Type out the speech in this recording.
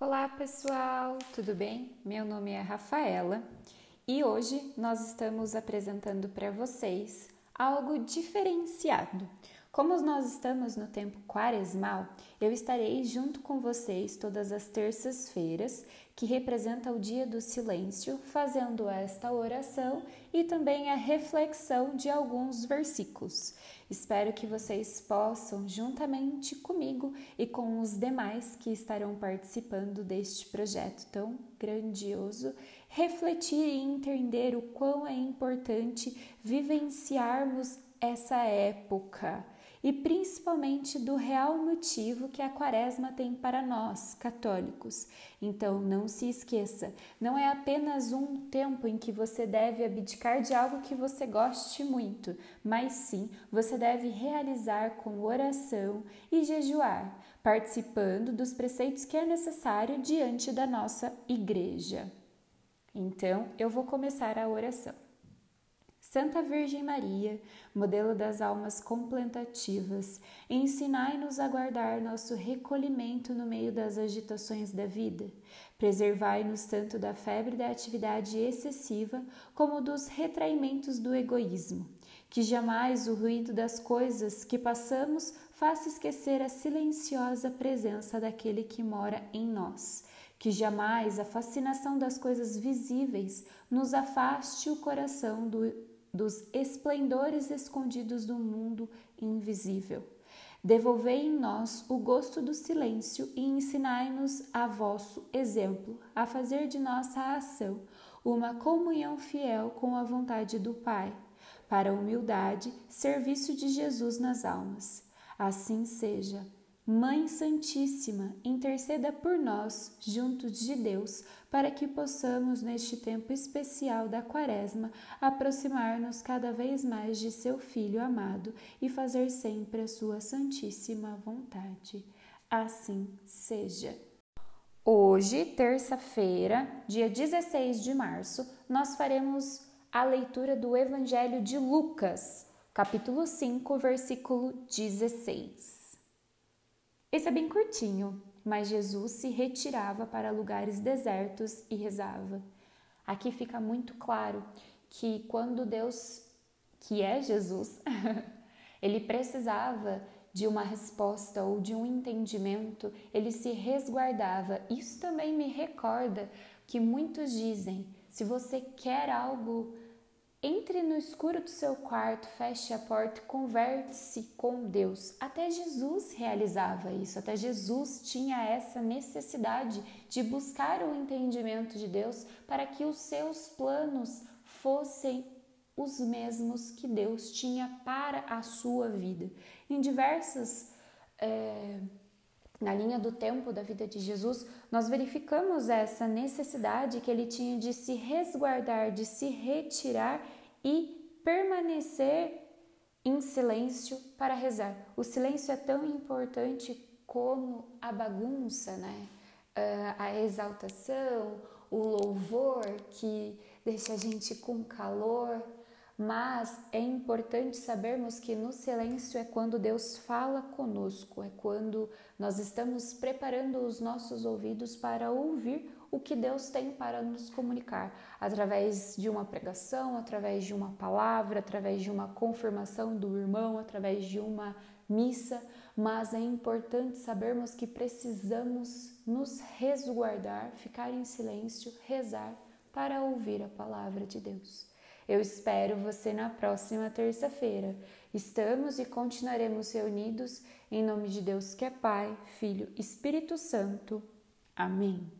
Olá pessoal, tudo bem? Meu nome é Rafaela e hoje nós estamos apresentando para vocês algo diferenciado. Como nós estamos no tempo quaresmal, eu estarei junto com vocês todas as terças-feiras, que representa o dia do silêncio, fazendo esta oração e também a reflexão de alguns versículos. Espero que vocês possam, juntamente comigo e com os demais que estarão participando deste projeto tão grandioso, refletir e entender o quão é importante vivenciarmos essa época e principalmente do real motivo que a Quaresma tem para nós, católicos. Então, não se esqueça, não é apenas um tempo em que você deve abdicar de algo que você goste muito, mas sim você deve realizar com oração e jejuar, participando dos preceitos que é necessário diante da nossa igreja. Então, eu vou começar a oração. Santa Virgem Maria, modelo das almas contemplativas, ensinai-nos a guardar nosso recolhimento no meio das agitações da vida. Preservai-nos tanto da febre da atividade excessiva como dos retraimentos do egoísmo. Que jamais o ruído das coisas que passamos faça esquecer a silenciosa presença daquele que mora em nós que jamais a fascinação das coisas visíveis nos afaste o coração do dos esplendores escondidos do mundo invisível. Devolvei em nós o gosto do silêncio e ensinai-nos a vosso exemplo, a fazer de nossa ação uma comunhão fiel com a vontade do Pai, para a humildade, serviço de Jesus nas almas. Assim seja. Mãe Santíssima, interceda por nós, juntos de Deus, para que possamos, neste tempo especial da Quaresma, aproximar-nos cada vez mais de seu Filho amado e fazer sempre a sua Santíssima vontade. Assim seja. Hoje, terça-feira, dia 16 de março, nós faremos a leitura do Evangelho de Lucas, capítulo 5, versículo 16. Esse é bem curtinho, mas Jesus se retirava para lugares desertos e rezava. Aqui fica muito claro que quando Deus, que é Jesus, ele precisava de uma resposta ou de um entendimento, ele se resguardava. Isso também me recorda que muitos dizem: se você quer algo entre no escuro do seu quarto, feche a porta e converse com Deus. Até Jesus realizava isso, até Jesus tinha essa necessidade de buscar o entendimento de Deus para que os seus planos fossem os mesmos que Deus tinha para a sua vida. Em diversas. É, na linha do tempo da vida de Jesus, nós verificamos essa necessidade que ele tinha de se resguardar, de se retirar e permanecer em silêncio para rezar. O silêncio é tão importante como a bagunça, né? Uh, a exaltação, o louvor que deixa a gente com calor, mas é importante sabermos que no silêncio é quando Deus fala conosco, é quando nós estamos preparando os nossos ouvidos para ouvir o que Deus tem para nos comunicar, através de uma pregação, através de uma palavra, através de uma confirmação do irmão, através de uma missa, mas é importante sabermos que precisamos nos resguardar, ficar em silêncio, rezar para ouvir a palavra de Deus. Eu espero você na próxima terça-feira. Estamos e continuaremos reunidos em nome de Deus que é Pai, Filho, Espírito Santo. Amém.